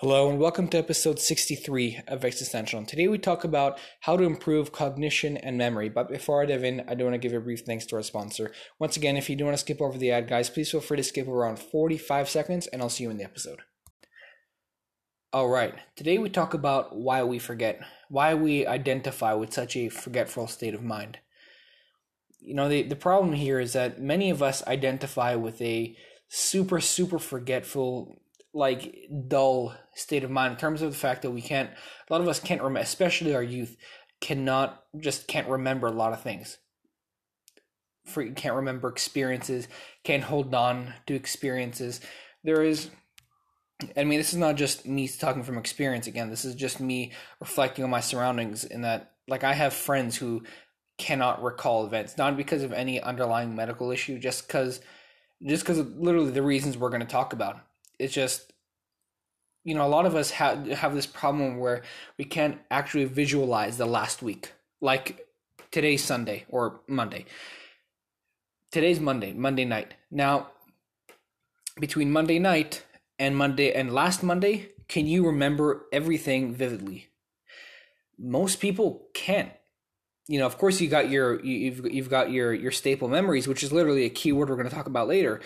Hello and welcome to episode 63 of Existential. Today we talk about how to improve cognition and memory. But before I dive in, I do want to give a brief thanks to our sponsor. Once again, if you do want to skip over the ad, guys, please feel free to skip around 45 seconds and I'll see you in the episode. All right, today we talk about why we forget, why we identify with such a forgetful state of mind. You know, the, the problem here is that many of us identify with a super, super forgetful like dull state of mind in terms of the fact that we can't a lot of us can't remember especially our youth cannot just can't remember a lot of things. For can't remember experiences can't hold on to experiences. There is i mean this is not just me talking from experience again this is just me reflecting on my surroundings in that like i have friends who cannot recall events not because of any underlying medical issue just because just because of literally the reasons we're going to talk about it's just you know a lot of us have have this problem where we can't actually visualize the last week. Like today's sunday or monday. Today's monday monday night. Now between monday night and monday and last monday can you remember everything vividly? Most people can't. You know of course you got your you've you've got your your staple memories which is literally a keyword we're going to talk about later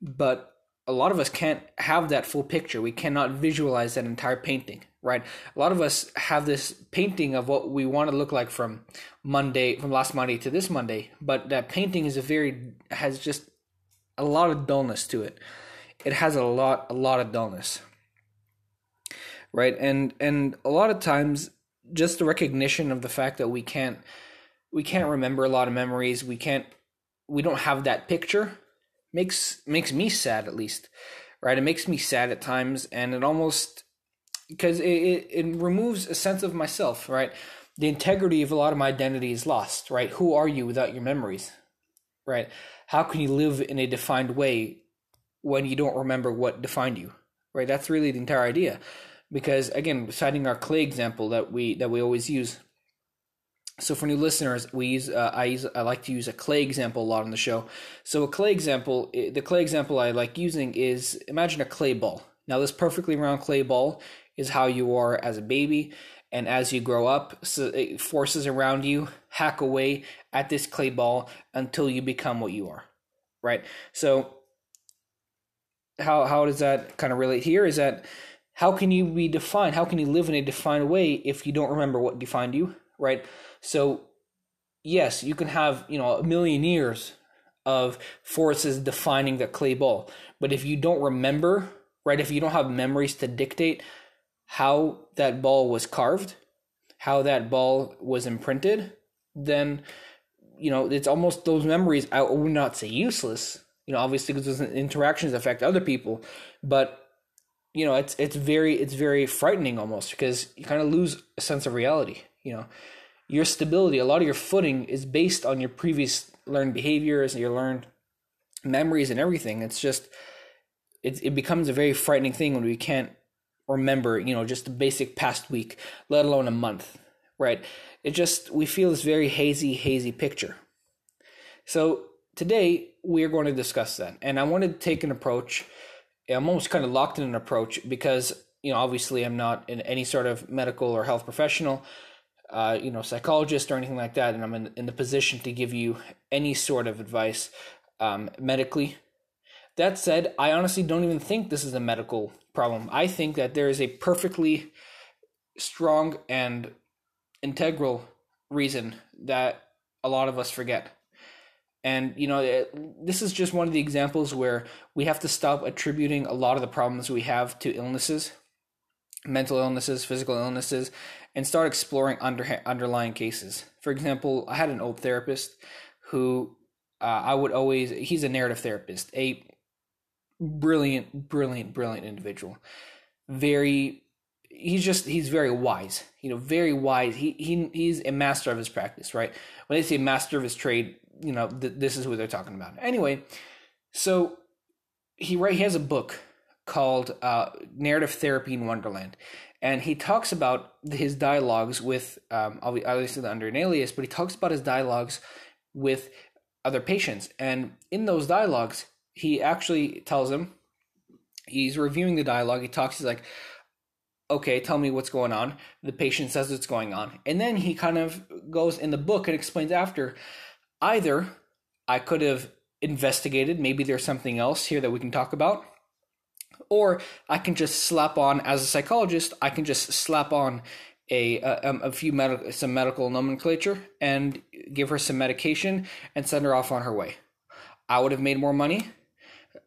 but a lot of us can't have that full picture. We cannot visualize that entire painting, right? A lot of us have this painting of what we want to look like from Monday, from last Monday to this Monday, but that painting is a very has just a lot of dullness to it. It has a lot, a lot of dullness, right? And and a lot of times, just the recognition of the fact that we can't we can't remember a lot of memories. We can't we don't have that picture makes makes me sad at least right? It makes me sad at times and it almost because it, it, it removes a sense of myself right? The integrity of a lot of my identity is lost right? Who are you without your memories right? How can you live in a defined way when you don't remember what defined you right? That's really the entire idea because again citing our clay example that we that we always use so for new listeners, we use uh, I use I like to use a clay example a lot on the show. So a clay example, the clay example I like using is imagine a clay ball. Now this perfectly round clay ball is how you are as a baby, and as you grow up, so forces around you hack away at this clay ball until you become what you are, right? So how how does that kind of relate here? Is that how can you be defined? How can you live in a defined way if you don't remember what defined you, right? So, yes, you can have, you know, a million years of forces defining the clay ball. But if you don't remember, right, if you don't have memories to dictate how that ball was carved, how that ball was imprinted, then, you know, it's almost those memories, I would not say useless, you know, obviously because those interactions affect other people, but you know, it's it's very it's very frightening almost because you kind of lose a sense of reality, you know your stability, a lot of your footing is based on your previous learned behaviors and your learned memories and everything. It's just it it becomes a very frightening thing when we can't remember, you know, just the basic past week, let alone a month, right? It just we feel this very hazy, hazy picture. So today we are going to discuss that, and I wanted to take an approach. I'm almost kind of locked in an approach because you know obviously I'm not in any sort of medical or health professional uh, you know, psychologist or anything like that, and I'm in, in the position to give you any sort of advice um, medically. That said, I honestly don't even think this is a medical problem. I think that there is a perfectly strong and integral reason that a lot of us forget. And, you know, it, this is just one of the examples where we have to stop attributing a lot of the problems we have to illnesses, mental illnesses, physical illnesses, and start exploring under, underlying cases. For example, I had an old therapist who uh, I would always, he's a narrative therapist, a brilliant, brilliant, brilliant individual. Very, he's just, he's very wise, you know, very wise. He, he, he's a master of his practice, right? When they say master of his trade, you know, th- this is who they're talking about. Anyway, so he, right, he has a book called uh, Narrative Therapy in Wonderland and he talks about his dialogues with um, obviously under an alias, but he talks about his dialogues with other patients, and in those dialogues, he actually tells them he's reviewing the dialogue. He talks. He's like, okay, tell me what's going on. The patient says what's going on. And then he kind of goes in the book and explains after either I could have investigated, maybe there's something else here that we can talk about, or I can just slap on, as a psychologist, I can just slap on a, a, a few some medical nomenclature and give her some medication and send her off on her way. I would have made more money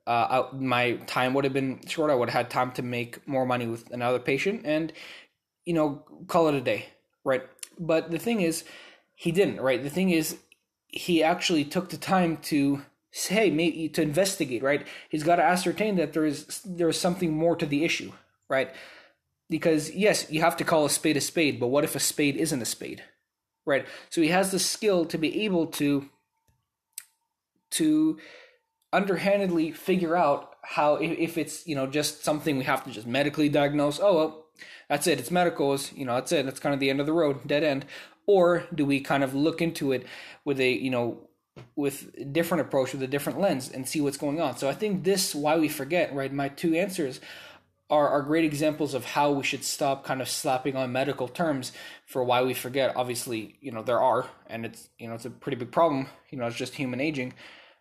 uh, I, my time would have been short. I would have had time to make more money with another patient and, you know, call it a day, right? But the thing is, he didn't, right? The thing is, he actually took the time to hey, maybe to investigate, right? He's got to ascertain that there is there is something more to the issue, right? Because yes, you have to call a spade a spade, but what if a spade isn't a spade, right? So he has the skill to be able to to underhandedly figure out how if it's you know just something we have to just medically diagnose oh well that's it it's medicals you know that's it that's kind of the end of the road dead end or do we kind of look into it with a you know with a different approach with a different lens and see what's going on so i think this why we forget right my two answers are, are great examples of how we should stop kind of slapping on medical terms for why we forget obviously you know there are and it's you know it's a pretty big problem you know it's just human aging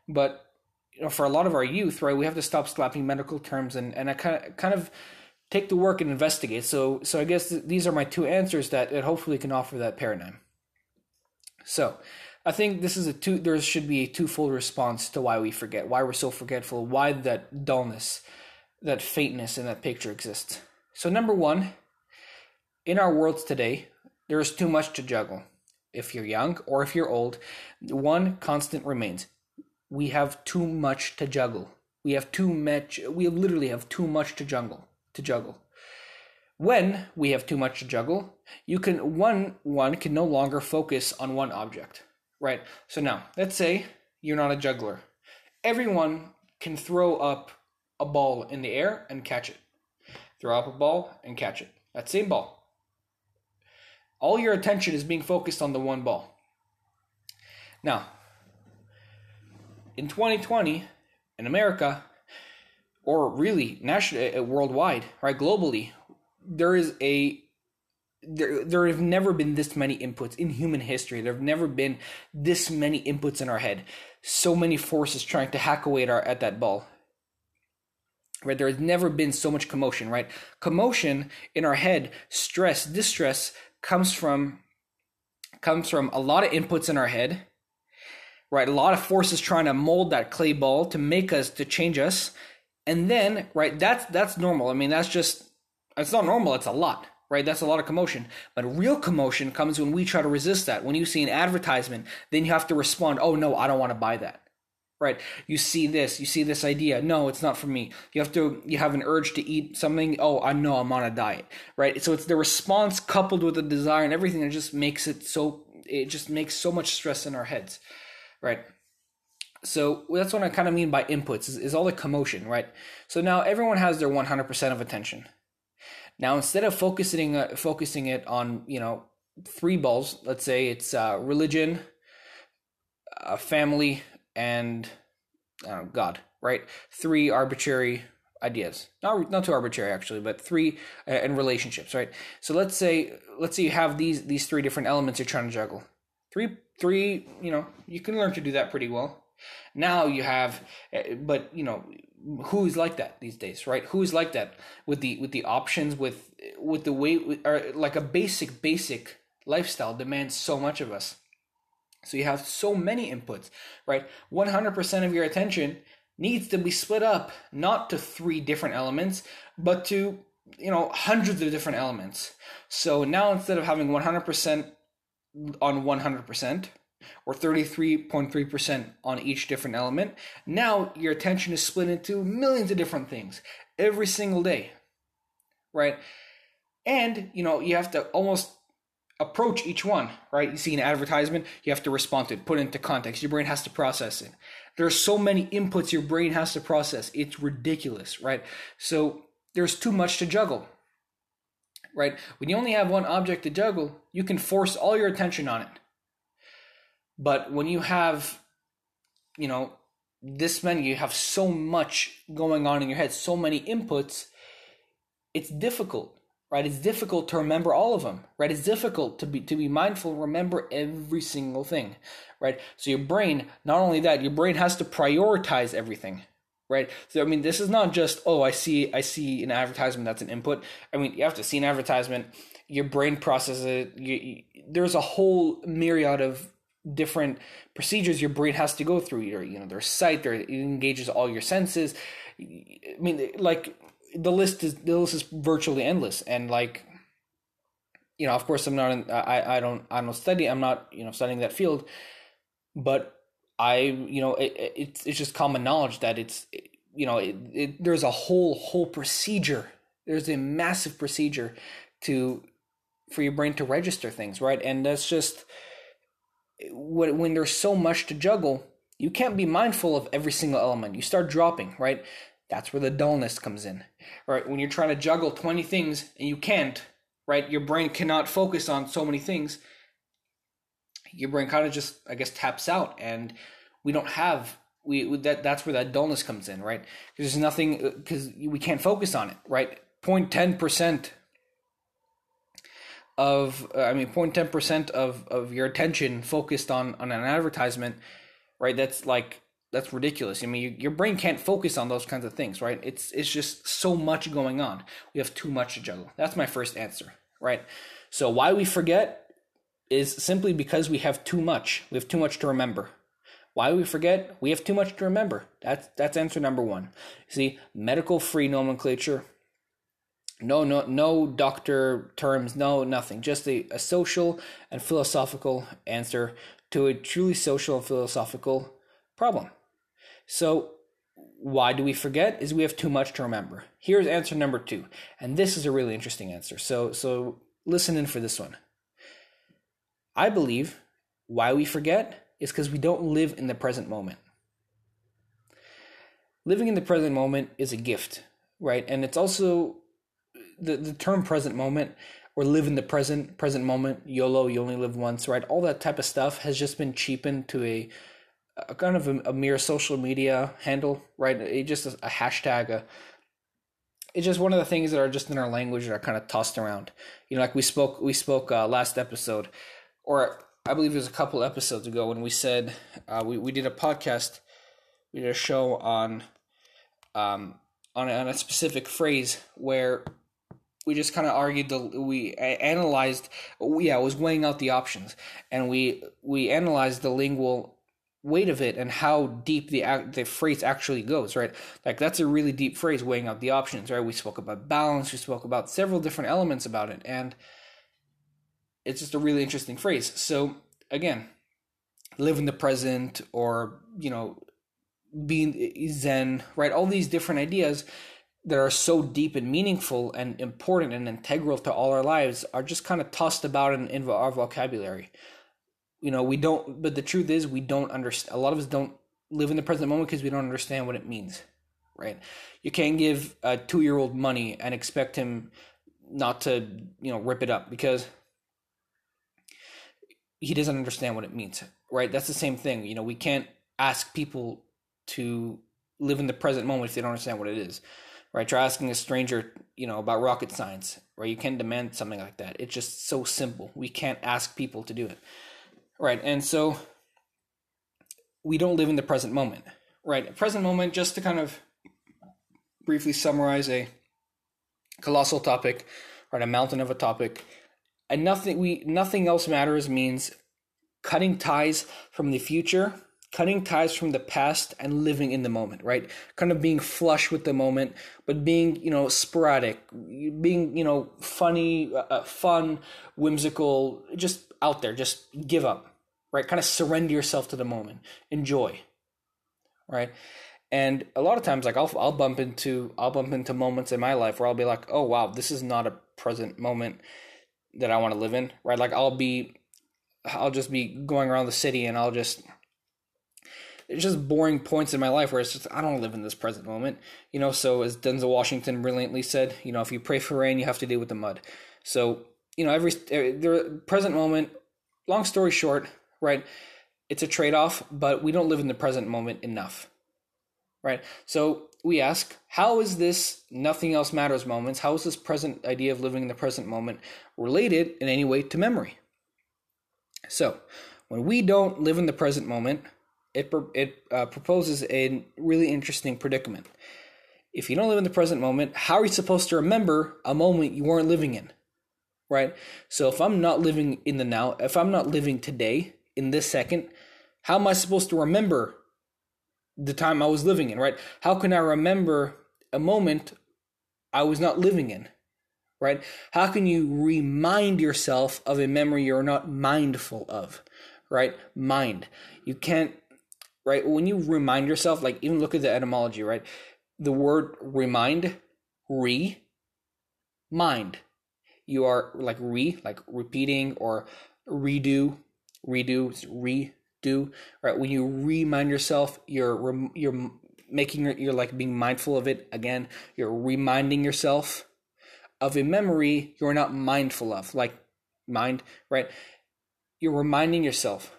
but you know, for a lot of our youth, right, we have to stop slapping medical terms and and I kind of kind of take the work and investigate. So so I guess th- these are my two answers that it hopefully can offer that paradigm. So I think this is a two. There should be a twofold response to why we forget, why we're so forgetful, why that dullness, that faintness in that picture exists. So number one, in our worlds today, there is too much to juggle. If you're young or if you're old, one constant remains: we have too much to juggle. We have too much. We literally have too much to juggle. To juggle. When we have too much to juggle, you can one one can no longer focus on one object, right? So now, let's say you're not a juggler. Everyone can throw up a ball in the air and catch it. Throw up a ball and catch it. That same ball. All your attention is being focused on the one ball. Now, in 2020 in America, or really national, uh, worldwide, right, globally, there is a there, there have never been this many inputs in human history. There have never been this many inputs in our head. So many forces trying to hack away at, our, at that ball. Right? There has never been so much commotion, right? Commotion in our head, stress, distress comes from comes from a lot of inputs in our head right? A lot of forces trying to mold that clay ball to make us to change us, and then right, that's that's normal. I mean, that's just it's not normal. It's a lot, right? That's a lot of commotion. But real commotion comes when we try to resist that. When you see an advertisement, then you have to respond. Oh no, I don't want to buy that. Right? You see this, you see this idea. No, it's not for me. You have to, you have an urge to eat something. Oh, I know I'm on a diet. Right? So it's the response coupled with the desire and everything that just makes it so, it just makes so much stress in our heads right? So that's what I kind of mean by inputs is, is all the commotion, right? So now everyone has their 100% of attention. Now instead of focusing uh, focusing it on you know three balls, let's say it's uh, religion, uh, family, and uh, God, right? Three arbitrary ideas, not not too arbitrary actually, but three uh, and relationships, right? So let's say let's say you have these these three different elements you're trying to juggle. Three three, you know, you can learn to do that pretty well. Now you have, eh, but you know, who's like that these days, right? Who's like that with the with the options with with the way or like a basic basic lifestyle demands so much of us. So you have so many inputs, right? 100% of your attention needs to be split up not to three different elements, but to you know hundreds of different elements. So now instead of having 100% on 100% or 33.3% on each different element. Now your attention is split into millions of different things every single day. Right? And, you know, you have to almost approach each one, right? You see an advertisement, you have to respond to it, put it into context. Your brain has to process it. There are so many inputs your brain has to process. It's ridiculous, right? So there's too much to juggle right? When you only have one object to juggle, you can force all your attention on it. But when you have, you know, this many, you have so much going on in your head, so many inputs, it's difficult, right? It's difficult to remember all of them, right? It's difficult to be to be mindful, remember every single thing, right? So your brain, not only that, your brain has to prioritize everything, right? So I mean, this is not just oh, I see I see an advertisement that's an input. I mean, you have to see an advertisement, your brain processes it. You, you, there's a whole myriad of different procedures your brain has to go through. Your you know, there's sight, there it engages all your senses. I mean, like the list is the list is virtually endless, and like you know, of course, I'm not. In, I I don't I don't study. I'm not you know studying that field, but I you know it, it's it's just common knowledge that it's you know it, it, there's a whole whole procedure. There's a massive procedure to for your brain to register things, right? And that's just when there's so much to juggle, you can't be mindful of every single element. You start dropping, right? That's where the dullness comes in. Right? When you're trying to juggle 20 things and you can't, right? Your brain cannot focus on so many things. Your brain kind of just I guess taps out and we don't have we that that's where that dullness comes in, right? Because there's nothing uh, because we can't focus on it, right? 0.10 percent of uh, I mean 0.10 percent of of your attention focused on on an advertisement, right? That's like that's ridiculous. I mean, you, your brain can't focus on those kinds of things, right? It's it's just so much going on. We have too much to juggle. That's my first answer, right? So why we forget is simply because we have too much. We have too much to remember. Why we forget? We have too much to remember. That's that's answer number one. See, medical free nomenclature. No, no, no doctor terms. No, nothing. Just a, a social and philosophical answer to a truly social and philosophical problem. So, why do we forget? Is we have too much to remember. Here's answer number two, and this is a really interesting answer. So, so listen in for this one. I believe why we forget is because we don't live in the present moment. Living in the present moment is a gift, right? And it's also the, the term present moment or live in the present, present moment, YOLO, you only live once, right? All that type of stuff has just been cheapened to a a kind of a, a mere social media handle, right? It just a, hashtag, a, it's just one of the things that are just in our language that are kind of tossed around. You know, like we spoke we spoke uh, last episode, or I believe it was a couple episodes ago when we said uh, we we did a podcast, we did a show on um on on a specific phrase where we just kind of argued the we analyzed yeah it was weighing out the options and we we analyzed the lingual weight of it and how deep the the phrase actually goes, right? Like that's a really deep phrase, weighing out the options, right? We spoke about balance, we spoke about several different elements about it, and it's just a really interesting phrase. So again, live in the present, or you know, being zen, right? All these different ideas that are so deep and meaningful and important and integral to all our lives are just kind of tossed about in, in our vocabulary. You know we don't but the truth is we don't understand a lot of us don't live in the present moment because we don't understand what it means right? You can't give a two year old money and expect him not to you know rip it up because he doesn't understand what it means right? That's the same thing you know we can't ask people to live in the present moment if they don't understand what it is right try asking a stranger you know about rocket science right you can demand something like that it's just so simple we can't ask people to do it Right. And so we don't live in the present moment. Right. Present moment, just to kind of briefly summarize a colossal topic, right, a mountain of a topic. And nothing we nothing else matters means cutting ties from the future, cutting ties from the past and living in the moment, right? Kind of being flush with the moment, but being, you know, sporadic, being, you know, funny, uh, fun, whimsical, just out there, just give up right? Kind of surrender yourself to the moment, enjoy, right? And a lot of times, like I'll I'll bump into I'll bump into moments in my life where I'll be like, oh wow, this is not a present moment that I want to live in, right? Like I'll be, I'll just be going around the city and I'll just it's just boring points in my life where it's just I don't live in this present moment, you know. So as Denzel Washington brilliantly said, you know, if you pray for rain, you have to deal with the mud. So you know, every er, the present moment. Long story short, right? It's a trade off, but we don't live in the present moment enough, right? So we ask, how is this nothing else matters moments, how is this present idea of living in the present moment related in any way to memory? So, when we don't live in the present moment, it, it uh, proposes a really interesting predicament. If you don't live in the present moment, how are you supposed to remember a moment you weren't living in? Right? So, if I'm not living in the now, if I'm not living today, in this second, how am I supposed to remember the time I was living in, right? How can I remember a moment I was not living in, right? How can you remind yourself of a memory you're not mindful of, right? Mind. You can't, right? When you remind yourself, like even look at the etymology, right? The word remind, re, mind. You are like re, like repeating or redo, redo, re, do right when you remind yourself you're you're making you're like being mindful of it again you're reminding yourself of a memory you're not mindful of like mind right you're reminding yourself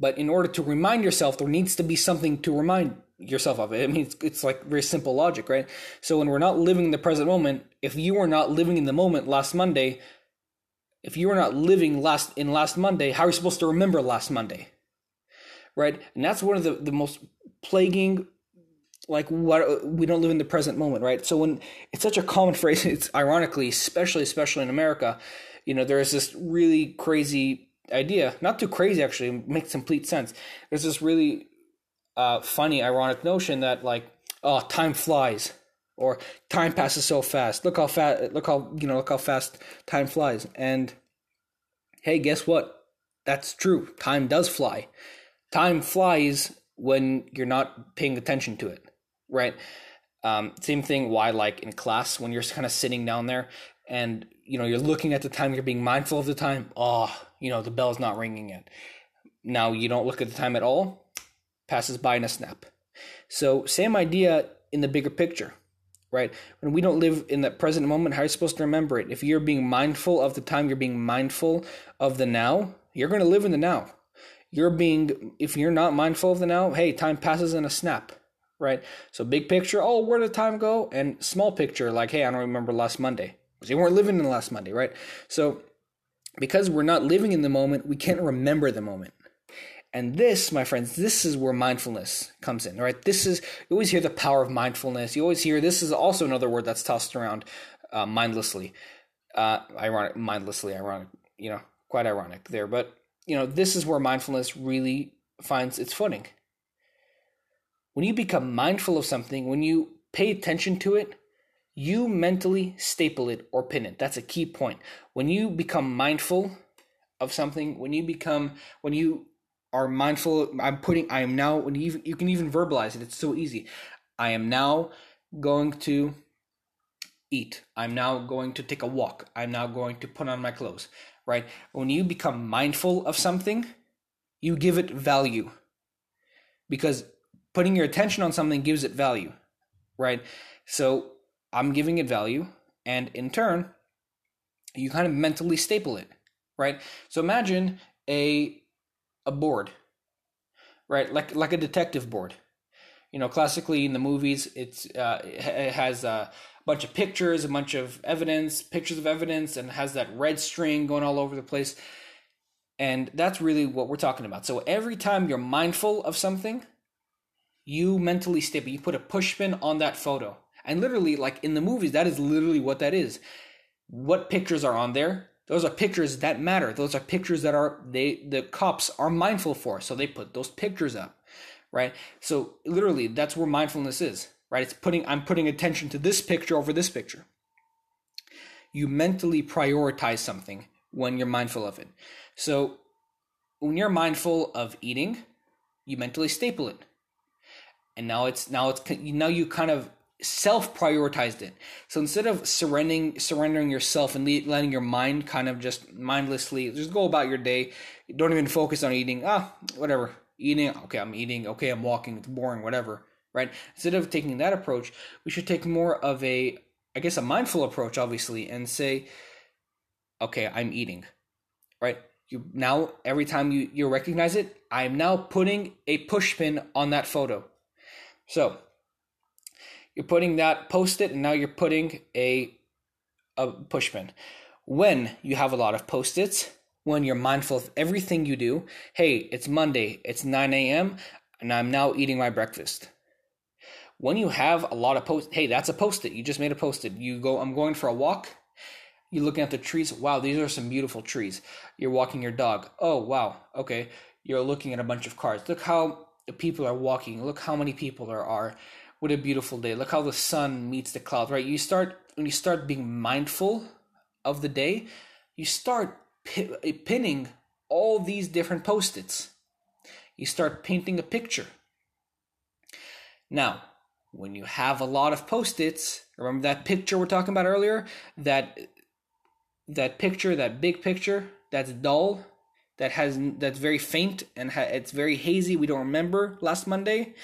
but in order to remind yourself there needs to be something to remind yourself of it i mean it's, it's like very simple logic right so when we're not living in the present moment if you were not living in the moment last monday if you are not living last in last Monday, how are you supposed to remember last Monday? Right? And that's one of the, the most plaguing like what we don't live in the present moment, right? So when it's such a common phrase, it's ironically, especially especially in America, you know, there is this really crazy idea, not too crazy actually, makes complete sense. There's this really uh, funny, ironic notion that like, oh, time flies or time passes so fast. Look how fast look how you know look how fast time flies. And hey, guess what? That's true. Time does fly. Time flies when you're not paying attention to it, right? Um, same thing. Why, like in class, when you're kind of sitting down there and you know you're looking at the time, you're being mindful of the time. Oh, you know the bell's not ringing yet. Now you don't look at the time at all. Passes by in a snap. So same idea in the bigger picture right? When we don't live in that present moment, how are you supposed to remember it? If you're being mindful of the time, you're being mindful of the now, you're going to live in the now. You're being, if you're not mindful of the now, hey, time passes in a snap, right? So big picture, oh, where did time go? And small picture, like, hey, I don't remember last Monday. Because you weren't living in the last Monday, right? So because we're not living in the moment, we can't remember the moment. And this, my friends, this is where mindfulness comes in, right? This is, you always hear the power of mindfulness. You always hear, this is also another word that's tossed around uh, mindlessly. Uh, ironic, mindlessly, ironic, you know, quite ironic there. But, you know, this is where mindfulness really finds its footing. When you become mindful of something, when you pay attention to it, you mentally staple it or pin it. That's a key point. When you become mindful of something, when you become, when you are mindful. I'm putting. I am now. When you even, you can even verbalize it. It's so easy. I am now going to eat. I'm now going to take a walk. I'm now going to put on my clothes. Right. When you become mindful of something, you give it value. Because putting your attention on something gives it value. Right. So I'm giving it value, and in turn, you kind of mentally staple it. Right. So imagine a a board, right? Like like a detective board. You know, classically in the movies, it's uh, it has a bunch of pictures, a bunch of evidence, pictures of evidence, and has that red string going all over the place. And that's really what we're talking about. So every time you're mindful of something, you mentally staple. You put a pushpin on that photo, and literally, like in the movies, that is literally what that is. What pictures are on there? those are pictures that matter. Those are pictures that are they the cops are mindful for. So they put those pictures up right? So literally that's where mindfulness is right? It's putting i'm putting attention to this picture over this picture. You mentally prioritize something when you're mindful of it. So when you're mindful of eating you mentally staple it. And now it's now it's now you kind of self prioritized it. So instead of surrendering surrendering yourself and letting your mind kind of just mindlessly just go about your day, don't even focus on eating. Ah, whatever. Eating, okay, I'm eating, okay, I'm walking, it's boring, whatever. Right? Instead of taking that approach, we should take more of a I guess a mindful approach obviously and say okay, I'm eating. Right? You now every time you you recognize it, I am now putting a push pin on that photo. So, You're putting that post it, and now you're putting a a pushpin. When you have a lot of post its, when you're mindful of everything you do, hey, it's Monday, it's 9 a.m., and I'm now eating my breakfast. When you have a lot of post, hey, that's a post it. You just made a post it. You go, I'm going for a walk. You're looking at the trees. Wow, these are some beautiful trees. You're walking your dog. Oh, wow. Okay. You're looking at a bunch of cars. Look how the people are walking. Look how many people there are. What a beautiful day. Look how the sun meets the clouds, right? You start, when you start being mindful of the day, you start pinning all these different post its. You start painting a picture. Now, when you have a lot of post its, remember that picture we're talking about earlier? That that picture, that big picture, that's dull, that has that's very faint and ha- it's very hazy. We don't remember last Monday.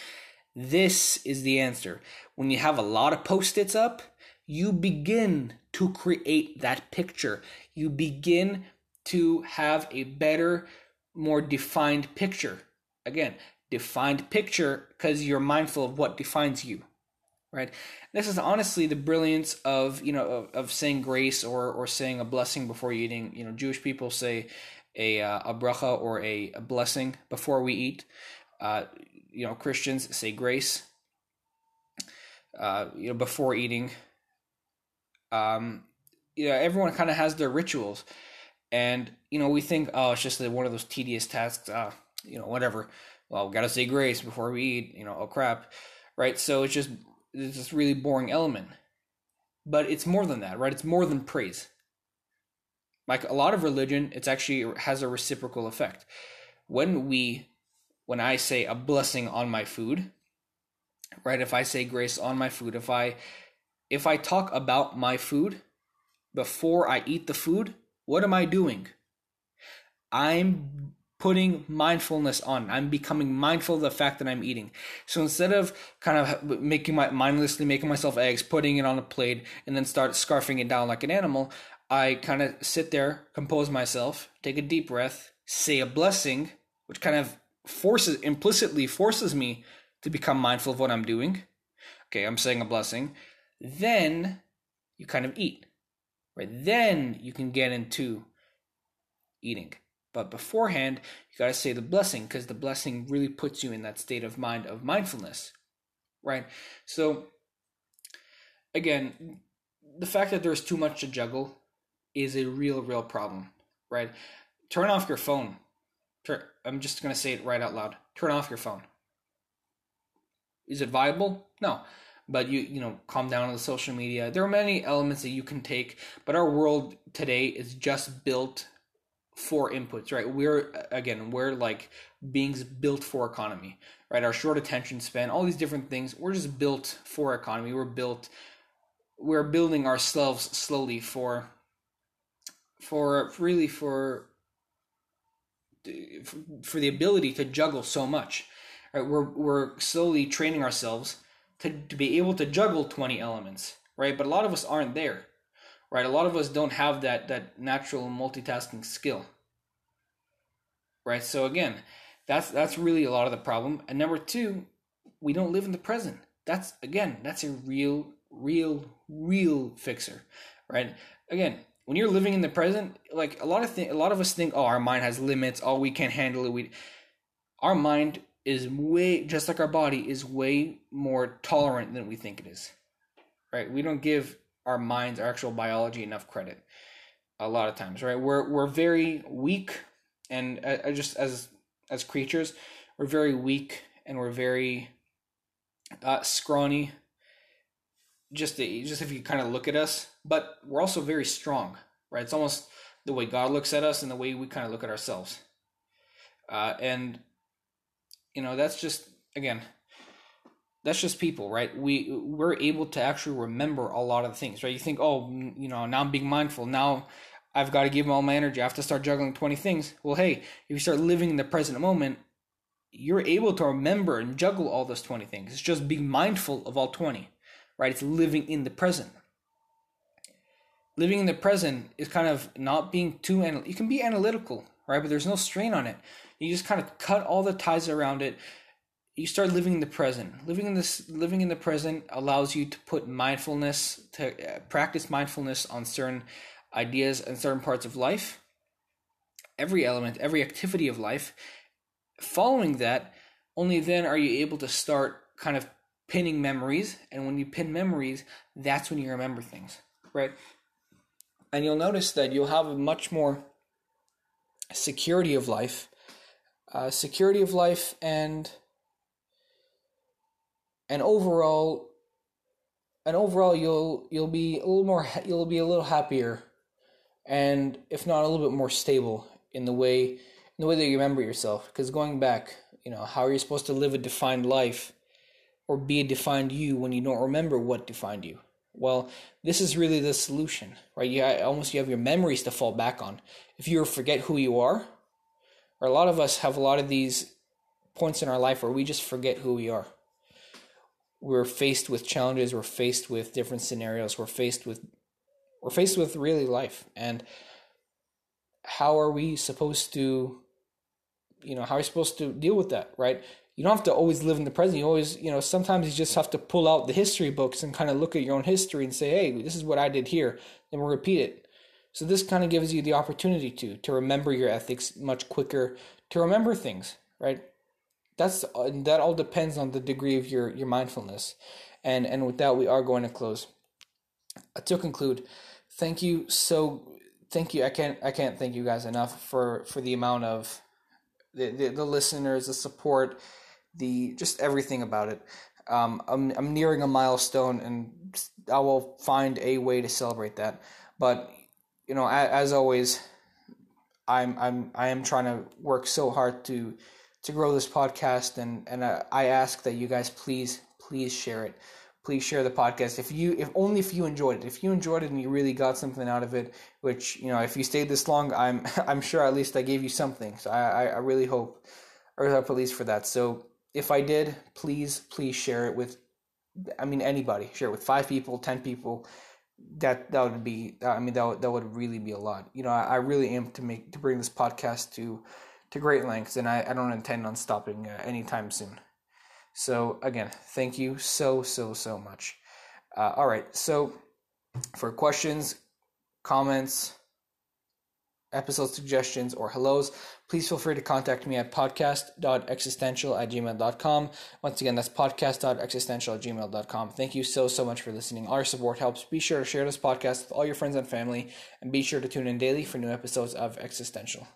This is the answer. When you have a lot of post its up, you begin to create that picture. You begin to have a better, more defined picture. Again, defined picture because you're mindful of what defines you. Right? This is honestly the brilliance of you know of, of saying grace or or saying a blessing before eating. You know, Jewish people say a uh, a bracha or a, a blessing before we eat. Uh, you know, Christians say grace. Uh, you know, before eating. Um, you know, everyone kind of has their rituals, and you know, we think, oh, it's just one of those tedious tasks. Uh, you know, whatever. Well, we gotta say grace before we eat. You know, oh crap, right? So it's just it's this really boring element, but it's more than that, right? It's more than praise. Like a lot of religion, it's actually has a reciprocal effect. When we, when I say a blessing on my food, right? If I say grace on my food, if I if I talk about my food before I eat the food, what am I doing? I'm putting mindfulness on. I'm becoming mindful of the fact that I'm eating. So instead of kind of making my mindlessly making myself eggs, putting it on a plate, and then start scarfing it down like an animal, I kind of sit there, compose myself, take a deep breath, say a blessing, which kind of forces implicitly forces me to become mindful of what I'm doing. Okay, I'm saying a blessing. Then you kind of eat. Right? Then you can get into eating. But beforehand, you got to say the blessing because the blessing really puts you in that state of mind of mindfulness. Right? So again, the fact that there's too much to juggle is a real, real problem, right? Turn off your phone. I'm just going to say it right out loud. Turn off your phone. Is it viable? No. But you, you know, calm down on the social media. There are many elements that you can take, but our world today is just built for inputs, right? We're again, we're like beings built for economy, right? Our short attention span, all these different things, we're just built for economy. We're built we're building ourselves slowly for for really for for the ability to juggle so much. Right? We're we're slowly training ourselves to, to be able to juggle 20 elements, right? But a lot of us aren't there. Right? A lot of us don't have that that natural multitasking skill. Right? So again, that's that's really a lot of the problem. And number 2, we don't live in the present. That's again, that's a real real real fixer. Right? Again, when you're living in the present, like a lot of th- a lot of us think, oh, our mind has limits. Oh, we can't handle it. We, our mind is way just like our body is way more tolerant than we think it is. Right? We don't give our minds, our actual biology, enough credit. A lot of times, right? We're we're very weak, and uh, just as as creatures, we're very weak and we're very uh, scrawny just to, just if you kind of look at us, but we're also very strong, right? It's almost the way God looks at us and the way we kind of look at ourselves. Uh, and you know, that's just again, that's just people, right? We we're able to actually remember a lot of things, right? You think, oh, you know, now I'm being mindful. Now I've got to give all my energy. I have to start juggling 20 things. Well, hey, if you start living in the present moment, you're able to remember and juggle all those 20 things. It's just being mindful of all 20 right? It's living in the present. Living in the present is kind of not being too anal- you can be analytical, right? But there's no strain on it. You just kind of cut all the ties around it. you start living in the present. Living in this living in the present allows you to put mindfulness to uh, practice mindfulness on certain ideas and certain parts of life. Every element, every activity of life. Following that, only then are you able to start kind of pinning memories, and when you pin memories, that's when you remember things, right? And you'll notice that you'll have a much more security of life, uh, security of life, and and overall and overall you'll you'll be a little more you'll be a little happier and if not a little bit more stable in the way in the way that you remember yourself because going back you know how are you supposed to live a defined life or be a defined you when you don't remember what defined you? Well this is really the solution right? You almost you have your memories to fall back on. If you forget who you are or a lot of us have a lot of these points in our life where we just forget who we are. We're faced with challenges we're faced with different scenarios we're faced with we're faced with really life. And how are we supposed to you know how are we supposed to deal with that right? You don't have to always live in the present. You always you know sometimes you just have to pull out the history books and kind of look at your own history and say hey this is what i did here and we'll repeat it. So this kind of gives you the opportunity to to remember your ethics much quicker to remember things right? That's that all depends on the degree of your your mindfulness. And and with that we are going to close. To conclude thank you so thank you i can't i can't thank you guys enough for for the amount of the the, the listeners the support the just everything about it. Um i'm i'm nearing a milestone and i will find a way to celebrate that. But you know as, as always i'm i'm i am trying to work so hard to to grow this podcast and and uh, I ask that you guys please please share it please share the podcast. If you if only if you enjoyed it. If you enjoyed it and you really got something out of it which you know if you stayed this long i'm i'm sure at least i gave you something. So i i really hope or hope at least for that. So if i did please please share it with i mean anybody. Share it with five people ten people. That that would be i mean that would, that would really be a lot. You know I, I really aim to make to bring this podcast to to great lengths, and I, I don't intend on stopping uh, anytime soon. So, again, thank you so, so, so much. Uh, all right, so for questions, comments, episode suggestions, or hellos, please feel free to contact me at podcast.existential at gmail.com. Once again, that's podcast.existential at gmail.com. Thank you so, so much for listening. All your support helps. Be sure to share this podcast with all your friends and family, and be sure to tune in daily for new episodes of Existential.